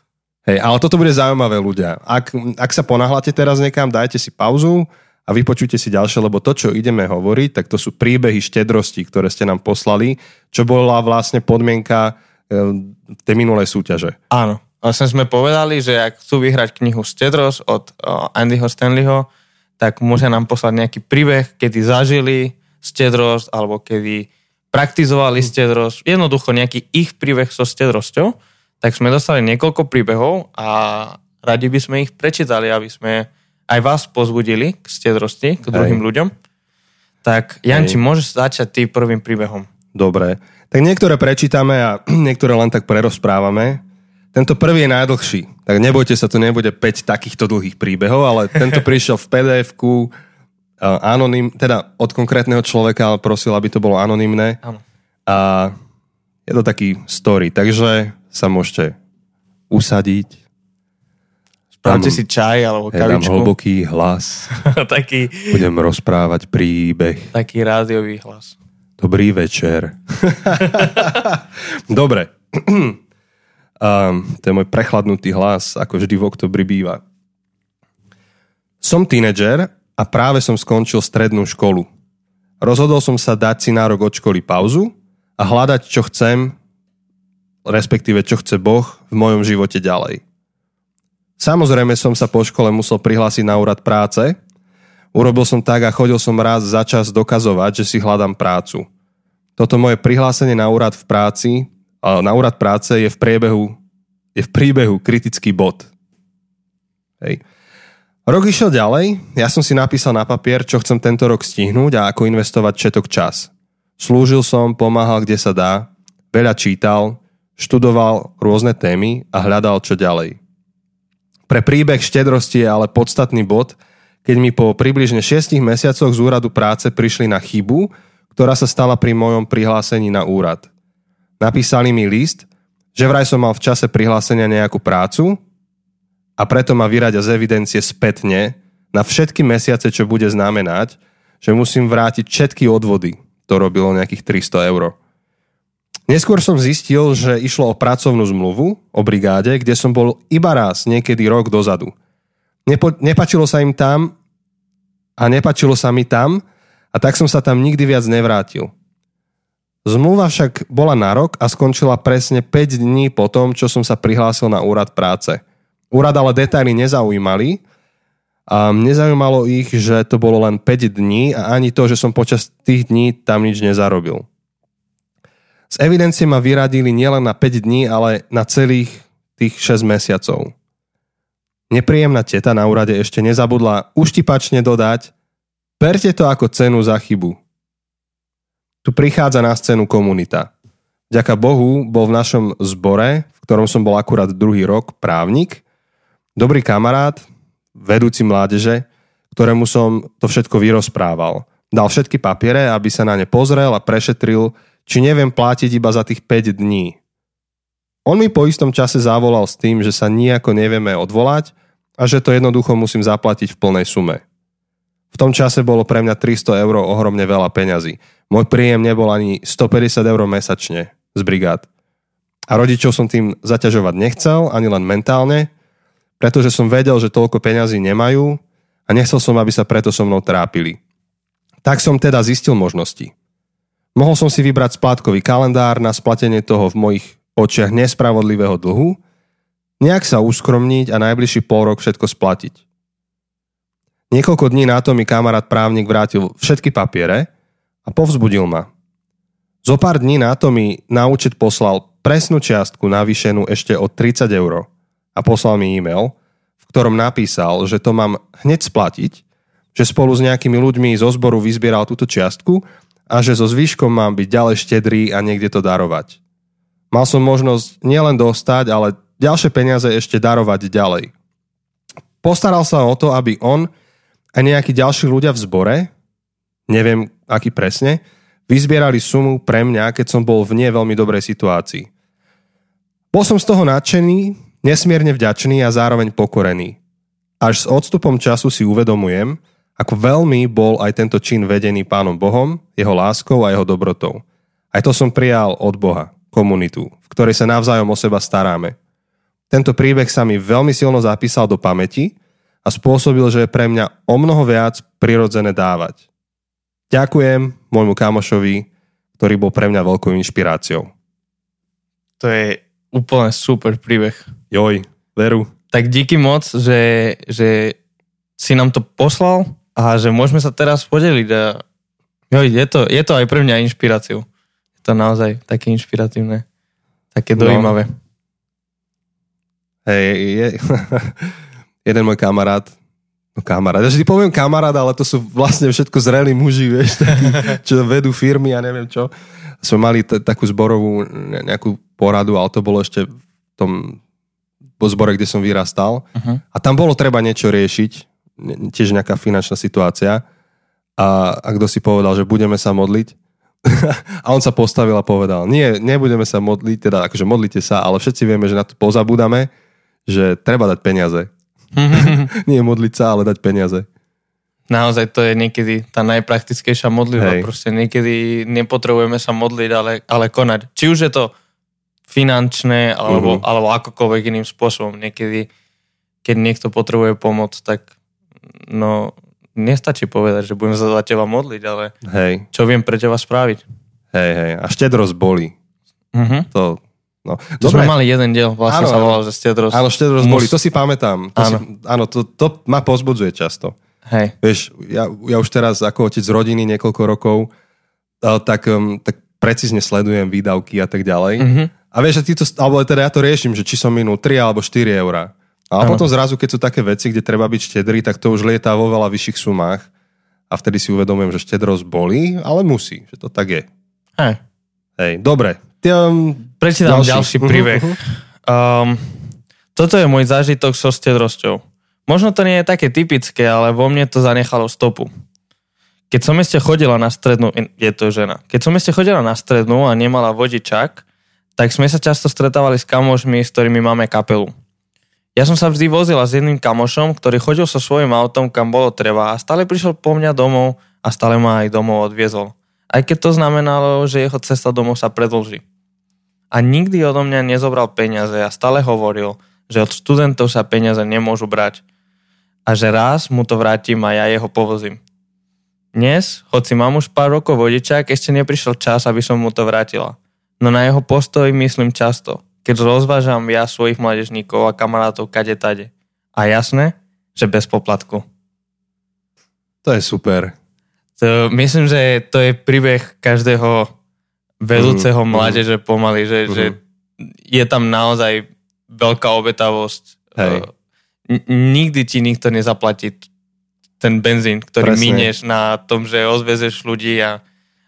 Hej, ale toto bude zaujímavé ľudia. Ak, ak sa ponáhľate teraz niekam, dajte si pauzu, a vypočujte si ďalšie, lebo to, čo ideme hovoriť, tak to sú príbehy štedrosti, ktoré ste nám poslali, čo bola vlastne podmienka e, tej minulej súťaže. Áno. Vlastne sme povedali, že ak chcú vyhrať knihu Štedros od Andyho Stanleyho, tak musia nám poslať nejaký príbeh, kedy zažili Štedros alebo kedy praktizovali Štedros. Jednoducho nejaký ich príbeh so Štedrosťou. Tak sme dostali niekoľko príbehov a radi by sme ich prečítali, aby sme aj vás pozbudili k stedrosti, k druhým Hej. ľuďom. Tak Janči, Hej. môžeš začať ty prvým príbehom. Dobre. Tak niektoré prečítame a <clears throat> niektoré len tak prerozprávame. Tento prvý je najdlhší, tak nebojte sa, to nebude 5 takýchto dlhých príbehov, ale tento <laughs> prišiel v PDF-ku anonym, teda od konkrétneho človeka, ale prosil, aby to bolo anonymné. Áno. A je to taký story, takže sa môžete usadiť, Spravte si čaj alebo kavičku. Dám hlboký hlas. <laughs> taký... Budem rozprávať príbeh. Taký rádiový hlas. Dobrý večer. <laughs> Dobre. <clears throat> um, to je môj prechladnutý hlas, ako vždy v oktobri býva. Som tínedžer a práve som skončil strednú školu. Rozhodol som sa dať si na rok od školy pauzu a hľadať, čo chcem, respektíve čo chce Boh v mojom živote ďalej. Samozrejme som sa po škole musel prihlásiť na úrad práce. Urobil som tak a chodil som raz za čas dokazovať, že si hľadám prácu. Toto moje prihlásenie na úrad v práci, na úrad práce je v priebehu, je v príbehu kritický bod. Hej. Rok išiel ďalej, ja som si napísal na papier, čo chcem tento rok stihnúť a ako investovať všetok čas. Slúžil som, pomáhal, kde sa dá, veľa čítal, študoval rôzne témy a hľadal, čo ďalej. Pre príbeh štedrosti je ale podstatný bod, keď mi po približne 6 mesiacoch z úradu práce prišli na chybu, ktorá sa stala pri mojom prihlásení na úrad. Napísali mi list, že vraj som mal v čase prihlásenia nejakú prácu a preto ma vyradia z evidencie spätne na všetky mesiace, čo bude znamenať, že musím vrátiť všetky odvody. To robilo nejakých 300 eur. Neskôr som zistil, že išlo o pracovnú zmluvu o brigáde, kde som bol iba raz, niekedy rok dozadu. Nepo, nepačilo sa im tam a nepačilo sa mi tam a tak som sa tam nikdy viac nevrátil. Zmluva však bola na rok a skončila presne 5 dní po tom, čo som sa prihlásil na úrad práce. Úrad ale detaily nezaujímali a nezaujímalo ich, že to bolo len 5 dní a ani to, že som počas tých dní tam nič nezarobil. Z evidencie ma vyradili nielen na 5 dní, ale na celých tých 6 mesiacov. Nepríjemná teta na úrade ešte nezabudla uštipačne dodať Berte to ako cenu za chybu. Tu prichádza na scénu komunita. Ďaka Bohu bol v našom zbore, v ktorom som bol akurát druhý rok, právnik, dobrý kamarát, vedúci mládeže, ktorému som to všetko vyrozprával. Dal všetky papiere, aby sa na ne pozrel a prešetril, či neviem platiť iba za tých 5 dní. On mi po istom čase zavolal s tým, že sa nejako nevieme odvolať a že to jednoducho musím zaplatiť v plnej sume. V tom čase bolo pre mňa 300 eur ohromne veľa peňazí. Môj príjem nebol ani 150 eur mesačne z brigád. A rodičov som tým zaťažovať nechcel, ani len mentálne, pretože som vedel, že toľko peňazí nemajú a nechcel som, aby sa preto so mnou trápili. Tak som teda zistil možnosti. Mohol som si vybrať splátkový kalendár na splatenie toho v mojich očiach nespravodlivého dlhu, nejak sa uskromniť a najbližší pol rok všetko splatiť. Niekoľko dní na to mi kamarát právnik vrátil všetky papiere a povzbudil ma. Zo pár dní na to mi na účet poslal presnú čiastku navýšenú ešte o 30 eur a poslal mi e-mail, v ktorom napísal, že to mám hneď splatiť, že spolu s nejakými ľuďmi zo zboru vyzbieral túto čiastku a že so zvyškom mám byť ďalej štedrý a niekde to darovať. Mal som možnosť nielen dostať, ale ďalšie peniaze ešte darovať ďalej. Postaral sa o to, aby on a nejakí ďalší ľudia v zbore, neviem aký presne, vyzbierali sumu pre mňa, keď som bol v nie veľmi dobrej situácii. Bol som z toho nadšený, nesmierne vďačný a zároveň pokorený. Až s odstupom času si uvedomujem, ako veľmi bol aj tento čin vedený Pánom Bohom, jeho láskou a jeho dobrotou. Aj to som prijal od Boha, komunitu, v ktorej sa navzájom o seba staráme. Tento príbeh sa mi veľmi silno zapísal do pamäti a spôsobil, že je pre mňa o mnoho viac prirodzené dávať. Ďakujem môjmu kamošovi, ktorý bol pre mňa veľkou inšpiráciou. To je úplne super príbeh. Joj, veru. Tak díky moc, že, že si nám to poslal a že môžeme sa teraz podeliť. A joj, je, to, je to aj pre mňa inšpiráciou. Je to naozaj také inšpiratívne. Také no. dojímavé. Hej, je, <laughs> jeden môj kamarát, no kamarát, ja vždy poviem kamarát, ale to sú vlastne všetko zrelí muži, vieš, takí, <laughs> čo vedú firmy a neviem čo. Sme mali t- takú zborovú nejakú poradu, ale to bolo ešte v tom po zbore, kde som vyrastal. Uh-huh. A tam bolo treba niečo riešiť, tiež nejaká finančná situácia. A, a kto si povedal, že budeme sa modliť. <laughs> a on sa postavil a povedal, nie, nebudeme sa modliť, teda akože modlite sa, ale všetci vieme, že na to pozabúdame, že treba dať peniaze. <laughs> Nie modliť sa, ale dať peniaze. Naozaj to je niekedy tá najpraktickejšia modlitba. Hej. Proste niekedy nepotrebujeme sa modliť, ale, ale konať. Či už je to finančné, alebo, uh-huh. alebo akokoľvek iným spôsobom. Niekedy, keď niekto potrebuje pomoc, tak no, nestačí povedať, že budem sa za teba modliť, ale hej. čo viem pre teba spraviť. Hej, hej. A štedrosť boli. Uh-huh. To, No. To Dobre. sme mali jeden diel, vlastne áno, sa volal, že Stedros. Áno, Stedros Mus... boli, to si pamätám. To áno. Si, áno, to, to ma pozbudzuje často. Hej. Vieš, ja, ja už teraz ako otec z rodiny niekoľko rokov, tak, um, tak precízne sledujem výdavky a tak ďalej. Mm-hmm. A vieš, že to, alebo teda ja to riešim, že či som minul 3 alebo 4 eurá. A ano. potom zrazu, keď sú také veci, kde treba byť štedrý, tak to už lietá vo veľa vyšších sumách. A vtedy si uvedomujem, že štedrosť bolí, ale musí, že to tak je. Hej. Hej, dobre, Um, Prečítam ďalší, ďalší príbeh. Um, toto je môj zážitok so stedrosťou. Možno to nie je také typické, ale vo mne to zanechalo stopu. Keď som ešte chodila na strednú, je to žena, keď som ešte chodila na strednú a nemala vodičak, tak sme sa často stretávali s kamošmi, s ktorými máme kapelu. Ja som sa vždy vozila s jedným kamošom, ktorý chodil so svojím autom, kam bolo treba a stále prišiel po mňa domov a stále ma aj domov odviezol aj keď to znamenalo, že jeho cesta domov sa predlží. A nikdy odo mňa nezobral peniaze a stále hovoril, že od študentov sa peniaze nemôžu brať a že raz mu to vrátim a ja jeho povozím. Dnes, hoci mám už pár rokov vodičák, ešte neprišiel čas, aby som mu to vrátila. No na jeho postoj myslím často, keď rozvážam ja svojich mladežníkov a kamarátov kade tade. A jasné, že bez poplatku. To je super. To, myslím, že to je príbeh každého vedúceho Mm, mládeže pomaly, že, Mhm. že je tam naozaj veľká obetavosť. Hej. Eh, nikdy ti nikto nezaplatí ten benzín, ktorý Presne. minieš na tom, že ozvezeš ľudí. A...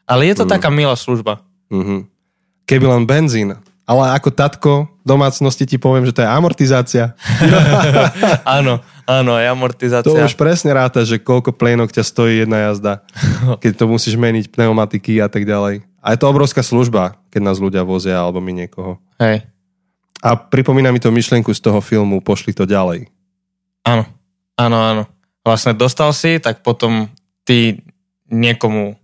Ale je to Mm. taká milá služba. Mhm. Keby len benzín. Ale ako tatko domácnosti ti poviem, že to je amortizácia. <laughs> <laughs> áno, áno, aj To amortizácia. už presne ráta, že koľko plenok ťa stojí jedna jazda, <laughs> keď to musíš meniť pneumatiky a tak ďalej. A je to obrovská služba, keď nás ľudia vozia alebo my niekoho. Hej, A pripomína mi to myšlienku z toho filmu Pošli to ďalej. áno, áno, áno. Vlastne dostal si, tak potom ty niekomu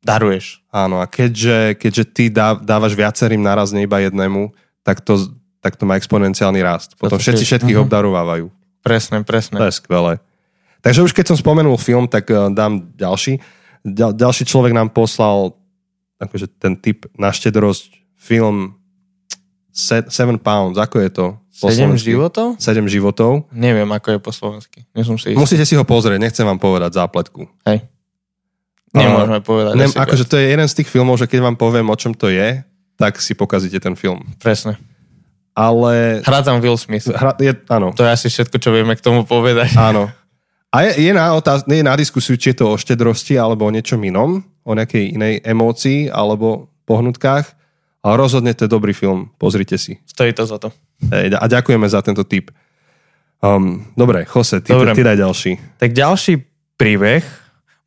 daruješ. Áno, a keďže, keďže ty dá, dávaš viacerým naraz, nie iba jednému, tak to, tak to má exponenciálny rast. Potom všetci všetkých Mhm. obdarovávajú. Presne, To presne. je skvelé. Takže už keď som spomenul film, tak eh, dám ďalší. Ďal, ďalší človek nám poslal akože ten typ na štedrosť film Se- Seven Pounds. Ako je to? po Sedem slovensky? životov? Sedem životov. Neviem, ako je po slovensky. Nie som si istý. Musíte si ho pozrieť, nechcem vám povedať zápletku. Hej. Nemôžeme povedať. Nem, akože to je jeden z tých filmov, že keď vám poviem, o čom to je, tak si pokazíte ten film. Presne. Ale... Hrá tam Will Smith. Hra, je, áno, To je asi všetko, čo vieme k tomu povedať. áno. A je, je, na otáz, je na diskusiu, či je to o štedrosti alebo o niečom inom, o nejakej inej emócii alebo pohnutkách. Ale rozhodne to je dobrý film, pozrite si. Stojí to za to. Hej, a ďakujeme za tento tip. Um, dobre, Jose, ty, Dobre. ty daj ďalší. Tak ďalší príbeh.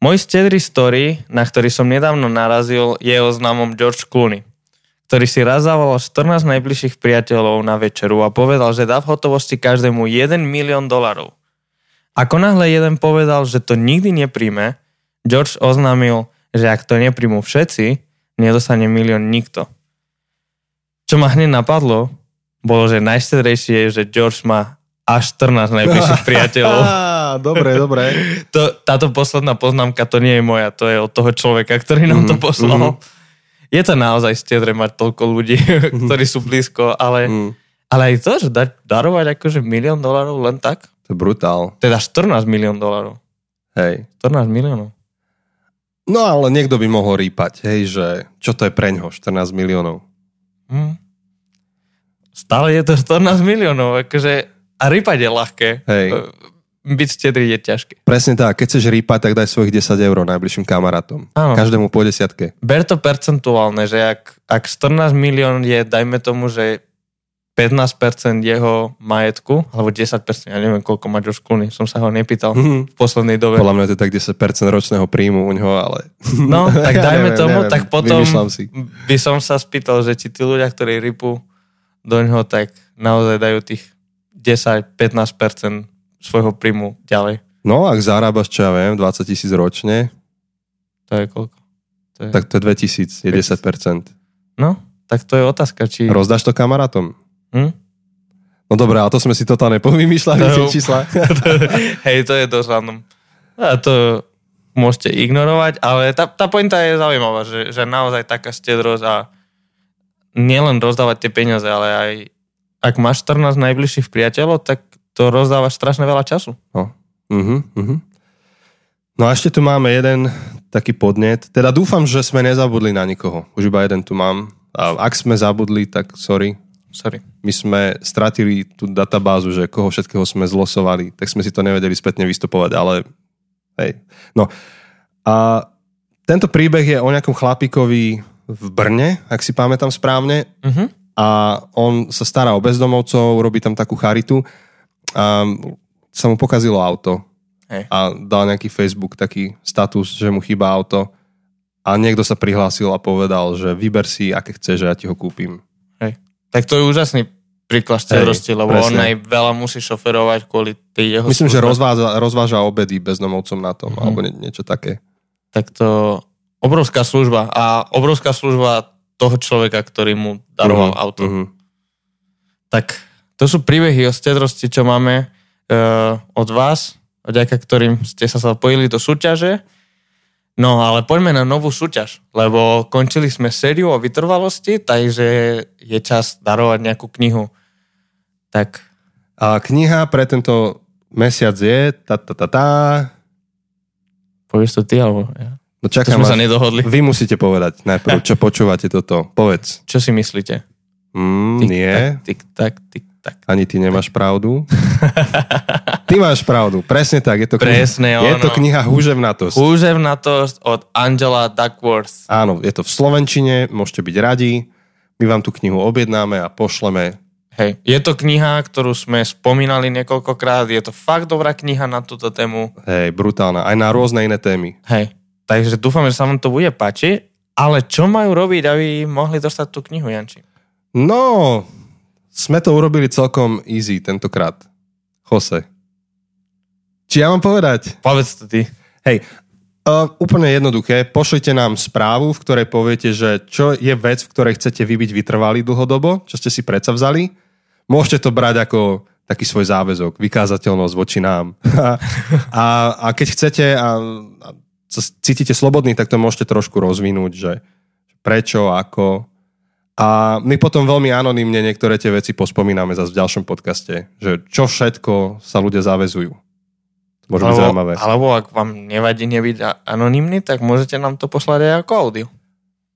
Môj stedrý story, na ktorý som nedávno narazil, je o známom George Clooney, ktorý si raz zavolal 14 najbližších priateľov na večeru a povedal, že dá v hotovosti každému 1 milión dolarov. Ako náhle jeden povedal, že to nikdy nepríjme, George oznámil, že ak to nepríjmu všetci, nedostane milión nikto. Čo ma hneď napadlo, bolo, že najštedrejšie je, že George má až 14 najbližších <laughs> priateľov. Dobre, dobre. To, táto posledná poznámka to nie je moja, to je od toho človeka, ktorý nám to Mhm, poslal. mhm. Je to naozaj stiedre mať toľko ľudí, <laughs> ktorí sú blízko, ale, Mm, ale aj to, že dať, darovať akože milión dolarov len tak, to je brutál. teda 14 milión dolarov. Hej. 14 miliónov. No ale niekto by mohol rýpať, hej, že čo to je preňho, 14 miliónov. Hm. Stále je to 14 miliónov, akože a rýpať je ľahké. Hej. Byť štedrý je ťažké. Presne tak, keď chceš rýpať, tak daj svojich 10 eur najbližším kamarátom. Áno. Každému po desiatke. Ber to percentuálne, že ak, ak 14 milión je, dajme tomu, že 15% jeho majetku, alebo 10%, ja neviem, koľko má George Clooney, som sa ho nepýtal Mhm. v poslednej dobe. Podľa mňa to je tak 10% ročného príjmu u ňoho, ale... No, <laughs> tak Ja dajme neviem, tomu, neviem, tak potom si. by som sa spýtal, že či tí ľudia, ktorí rypú do ňoho, tak naozaj dajú tých 10-15% svojho príjmu ďalej. No, ak zarábaš, čo ja viem, 20 tisíc ročne, To je koľko? To je... tak to je 2000, je 10%. No, tak to je otázka, či... Rozdáš to kamarátom? Hm? No dobré, ale to sme si totálne povymýšľali, No. tie čísla. <laughs> Hej, to je dosť random. A to môžete ignorovať, ale tá, tá pointa je zaujímavá, že, že naozaj taká stedrosť a nielen rozdávať tie peniaze, ale aj ak máš 14 najbližších priateľov, tak to rozdávaš strašne veľa času. Uh-huh, uh-huh. No a ešte tu máme jeden taký podnet. Teda dúfam, že sme nezabudli na nikoho. Už iba jeden tu mám. A ak sme zabudli, tak sorry. Sorry. My sme stratili tú databázu, že koho všetkého sme zlosovali, tak sme si to nevedeli spätne vystupovať, ale hej. No a tento príbeh je o nejakom chlapíkovi v Brne, ak si pamätám správne, Uh-huh. a on sa stará o bezdomovcov, robí tam takú charitu a sa mu pokazilo auto Hej. a dal nejaký Facebook taký status, že mu chýba auto a niekto sa prihlásil a povedal, že vyber si, aké chceš, že ja ti ho kúpim. Tak to je úžasný príklad stedrosti, lebo presne. on aj veľa musí šoferovať kvôli tej jeho Myslím, že službe. rozváža, rozváža obedy bezdomovcom na tom, Mhm. alebo nie, niečo také. Tak to obrovská služba a obrovská služba toho človeka, ktorý mu daroval Mhm, auto. mhm. Tak to sú príbehy o stedrosti, čo máme uh, od vás, vďaka ktorým ste sa zapojili do súťaže. No ale poďme na novú súťaž, lebo končili sme sériu o vytrvalosti, takže je čas darovať nejakú knihu. Tak A kniha pre tento mesiac je ta, ta, ta, ta. povieš to ty, alebo ja? No To čakám, sme sa nedohodli. Vy musíte povedať najprv, <laughs> čo počúvate toto. Povedz. Čo si myslíte? Mm, Tik, nie, Tak, tik, tak, tik, tak. ani ty nemáš pravdu. <laughs> Ty máš pravdu, presne tak. Je to kniha, Presne je ono. to kniha Húževnatosť. Húževnatosť od Angela Duckworth. Áno, je to v Slovenčine, môžete byť radi. My vám tú knihu objednáme a pošleme. Hej, je to kniha, ktorú sme spomínali niekoľkokrát. Je to fakt dobrá kniha na túto tému. Hej, brutálna. Aj na rôzne iné témy. Hej, takže dúfam, že sa vám to bude páčiť. Ale čo majú robiť, aby mohli dostať tú knihu, Janči? No, sme to urobili celkom easy tentokrát. Jose. Či ja mám povedať? Povedz to ty. Hej, uh, úplne jednoduché. Pošlite nám správu, v ktorej poviete, že čo je vec, v ktorej chcete vy byť vytrvalí dlhodobo, čo ste si predsa vzali. Môžete to brať ako taký svoj záväzok, vykázateľnosť voči nám. <laughs> a, a keď chcete a, a cítite slobodní, tak to môžete trošku rozvinúť, že prečo, ako. A my potom veľmi anonymne niektoré tie veci pospomíname zase v ďalšom podcaste, že čo všetko sa ľudia záväzujú. To môže byť Alebo, zaujímavé. alebo ak vám nevadí nebyť a- anonymný, tak môžete nám to poslať aj ako audio.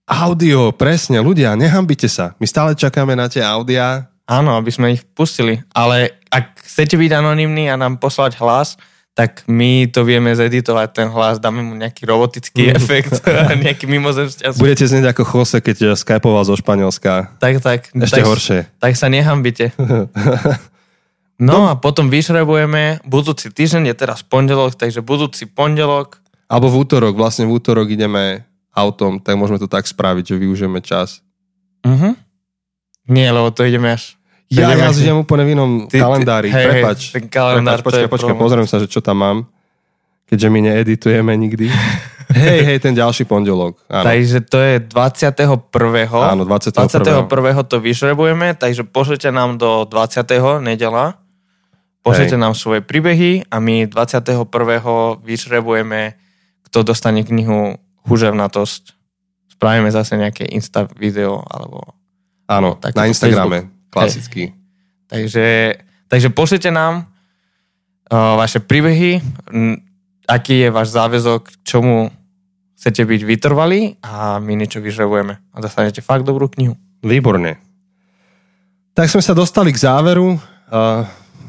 Audio, presne, ľudia, nehambite sa. My stále čakáme na tie audia. Áno, aby sme ich pustili. Ale ak chcete byť anonymní a nám poslať hlas, tak my to vieme zeditovať, ten hlas, dáme mu nejaký robotický efekt, <laughs> nejaký mimozemšťan. Budete znieť ako Jose, keď skypoval zo Španielska. Tak, tak. Ešte tak, horšie. Tak sa nehambite. <laughs> No a potom vyšrebujeme, budúci týždeň je teraz pondelok, takže budúci pondelok, Alebo v útorok, vlastne v útorok ideme autom, tak môžeme to tak spraviť, že využijeme čas. uh-huh. nie, lebo to ideme až... Ja, Ideme- ja idem úplne v inom Ty- kalendári. hej, hej, prepač. ten kalendár, prepač, počkaj, počkaj, pozriem sa, že čo tam mám. Keďže my needitujeme nikdy. hej, hej, ten ďalší pondelok. Áno, Takže to je 21. áno 21. 21. to vyšrebujeme, takže pošlete nám do 20. nedela, pošlete Hej. nám svoje príbehy a my 21. vyšrebujeme, kto dostane knihu Huževnatosť. Spravíme zase nejaké Insta video alebo... Áno, takýto na Instagrame. Klasicky. Takže, takže pošlete nám uh, vaše príbehy, n- aký je váš záväzok, k čomu chcete byť vytrvalí a my niečo vyžrebujeme a dostanete fakt dobrú knihu. Výborne. Tak sme sa dostali k záveru. Uh,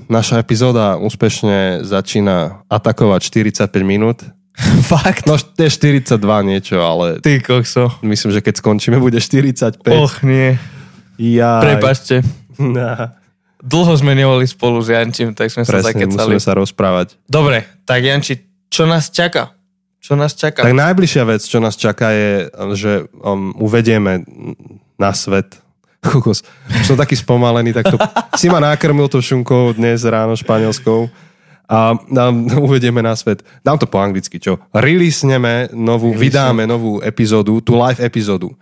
naša epizóda úspešne začína atakovať 45 minút. <laughs> Fakt? No, je 42 niečo, ale Ty kokso. myslím, že keď skončíme, bude 45. Och nie. Jaj. Prepačte. Nah. Dlho sme neboli spolu s Jančím, tak sme sa Presne, zakecali. musíme sa rozprávať. Dobre, tak Janči, čo nás čaká? Čo nás čaká? Tak najbližšia vec, čo nás čaká je, že um, uvedieme na svet <laughs> Kokos, už som taký spomalený, tak to, <laughs> si ma nakrmil to šunkou dnes ráno španielskou a nám uvedieme na svet. Dám to po anglicky, čo? Releaseneme novú, vydáme novú epizódu, tú live epizódu.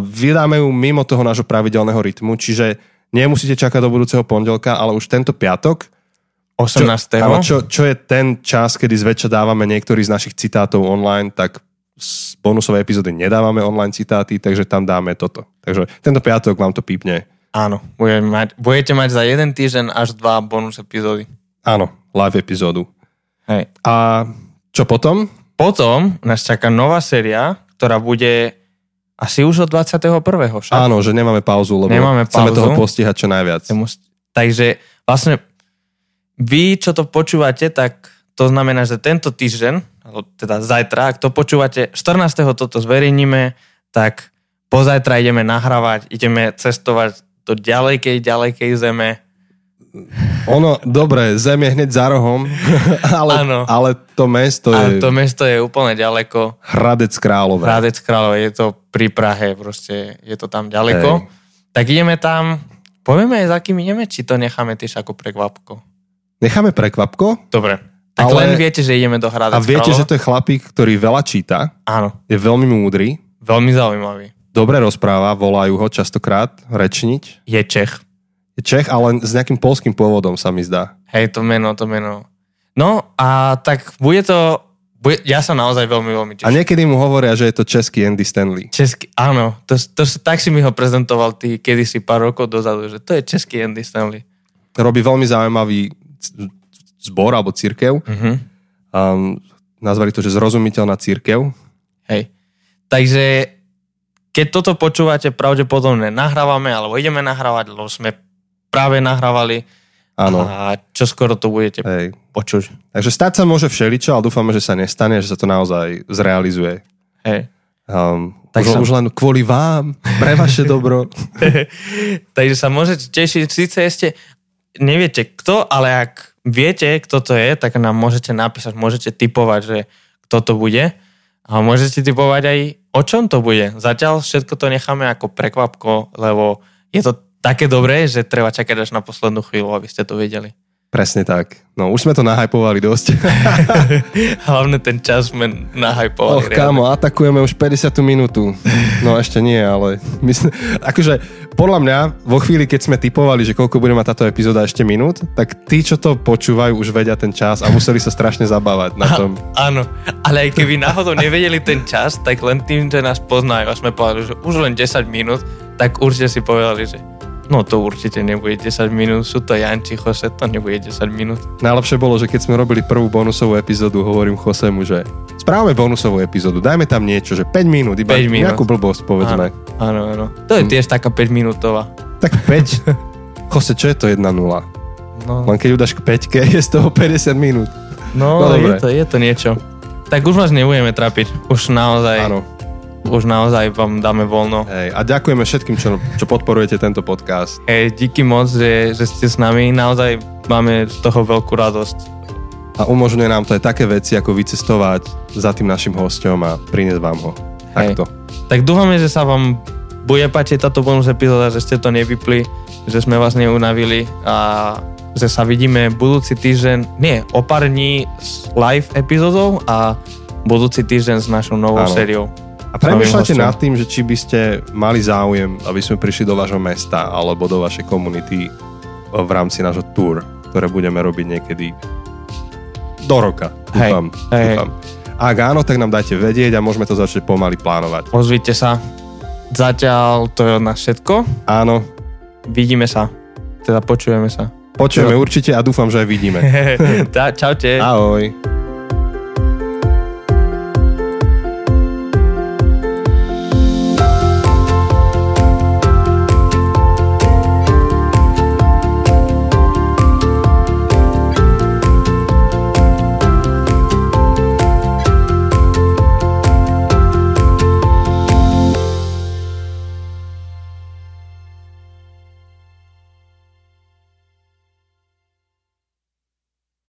Vydáme ju mimo toho nášho pravidelného rytmu, čiže nemusíte čakať do budúceho pondelka, ale už tento piatok 18. Áno, čo, čo je ten čas, kedy zväčša dávame niektorý z našich citátov online, tak z bonusovej epizódy nedávame online citáty, takže tam dáme toto. Takže tento piatok vám to pípne. Áno, budete mať, budete mať za jeden týždeň až dva bonus epizódy. Áno, live epizódu. Hej. A čo potom? Potom nás čaká nová séria, ktorá bude asi už od 21. však. Áno, že nemáme pauzu, lebo Nemáme chceme pauzu. toho postihať čo najviac. Takže vlastne vy, čo to počúvate, tak to znamená, že tento týždeň, teda zajtra, ak to počúvate, 14. toto zverejníme, tak pozajtra ideme nahrávať, ideme cestovať do ďalekej, ďalekej zeme. Ono, dobre, zem je hneď za rohom, <laughs> ale, ale to mesto A je to mesto je úplne ďaleko. Hradec Králové. Hradec Králové, je to pri Prahe, proste je to tam ďaleko. Hej. Tak ideme tam, povieme za kým ideme, či to necháme tiež ako prekvapko. Necháme prekvapko Dobre. Tak Ale- len viete, že ideme do Hradec a viete, Králové? že to je chlapík, ktorý veľa číta, Áno, je veľmi múdry, veľmi zaujímavý. dobre rozpráva, volajú ho častokrát rečniť. Je Čech. Čech, ale s nejakým polským pôvodom sa mi zdá. Hej, to meno, to meno. No a tak bude to... Bude, ja sa naozaj veľmi, veľmi A teším. niekedy mu hovoria, že je to český Andy Stanley. Český, áno, to, to, tak si mi ho prezentoval ty kedysi pár rokov dozadu, že to je český Andy Stanley. Robí veľmi zaujímavý zbor alebo církev. Mhm. Um, nazvali to, že zrozumiteľná církev. Hej. Takže keď toto počúvate, pravdepodobne nahrávame, alebo ideme nahrávať, lebo sme práve nahrávali Áno. a čo skoro to budete Hej. počuť. Takže stať sa môže všeličo, ale dúfame, že sa nestane, že sa to naozaj zrealizuje. Hej. Um, Tak už, sa- už len kvôli vám, pre vaše dobro. <laughs> Takže sa môžete tešiť, síce ešte neviete kto, ale ak viete, kto to je, tak nám môžete napísať, môžete typovať, že kto to bude a môžete typovať aj o čom to bude. Zatiaľ všetko to necháme ako prekvapko, lebo je to také dobré, že treba čakať až na poslednú chvíľu, aby ste to vedeli. Presne tak. No už sme to nahypovali dosť. <laughs> Hlavne ten čas sme nahajpovali. Och, kámo, atakujeme už 50 minútu. No ešte nie, ale myslím, akože podľa mňa vo chvíli, keď sme typovali, že koľko bude mať táto epizóda ešte minút, tak tí, čo to počúvajú, už vedia ten čas a museli sa strašne zabávať na tom. Áno, ale aj keby náhodou nevedeli ten čas, tak len tým, že nás poznajú a sme povedali, že už len 10 minút, tak určite si povedali, že no to určite nebude 10 minút, sú to Janči, Jose, to nebude 10 minút. Najlepšie bolo, že keď sme robili prvú bonusovú epizódu, hovorím Chosemu, že správame bonusovú epizódu, dajme tam niečo, že 5 minút, iba 5 minút. nejakú blbosť, povedzme. Áno, áno. To je tiež taká 5 minútová. Tak 5. <laughs> Jose, čo je to 1-0? No, Len keď udáš k 5, <laughs> je z toho 50 minút. no, no je, to, je to niečo. Tak už vás nebudeme trapiť. Už naozaj, Áno. Už naozaj vám dáme voľno. Hej, a ďakujeme všetkým, čo, čo podporujete tento podcast. Hej, díky moc, že, že ste s nami. Naozaj máme z toho veľkú radosť. A umožňuje nám to aj také veci, ako vycestovať za tým našim hosťom a priniesť vám ho. Hej. Takto. Tak dúfame, že sa vám bude páčiť táto bonus epizóda, že ste to nevypli, že sme vás neunavili a že sa vidíme budúci týždeň, nie, o pár dní s live epizódou a budúci týždeň s našou novou Áno. sériou. A premýšľajte hosťom. nad tým, že či by ste mali záujem, aby sme prišli do vášho mesta alebo do vašej komunity v rámci nášho tour, ktoré budeme robiť niekedy do roka. Hej, Dúfam. hej, dúfam. Ak áno, tak nám dajte vedieť a môžeme to začať pomaly plánovať. Ozvite sa. Zatiaľ to je od nás všetko. Áno, Vidíme sa. Teda počujeme sa. počujeme určite a dúfam, že aj vidíme. <laughs> Čaute. Ahoj.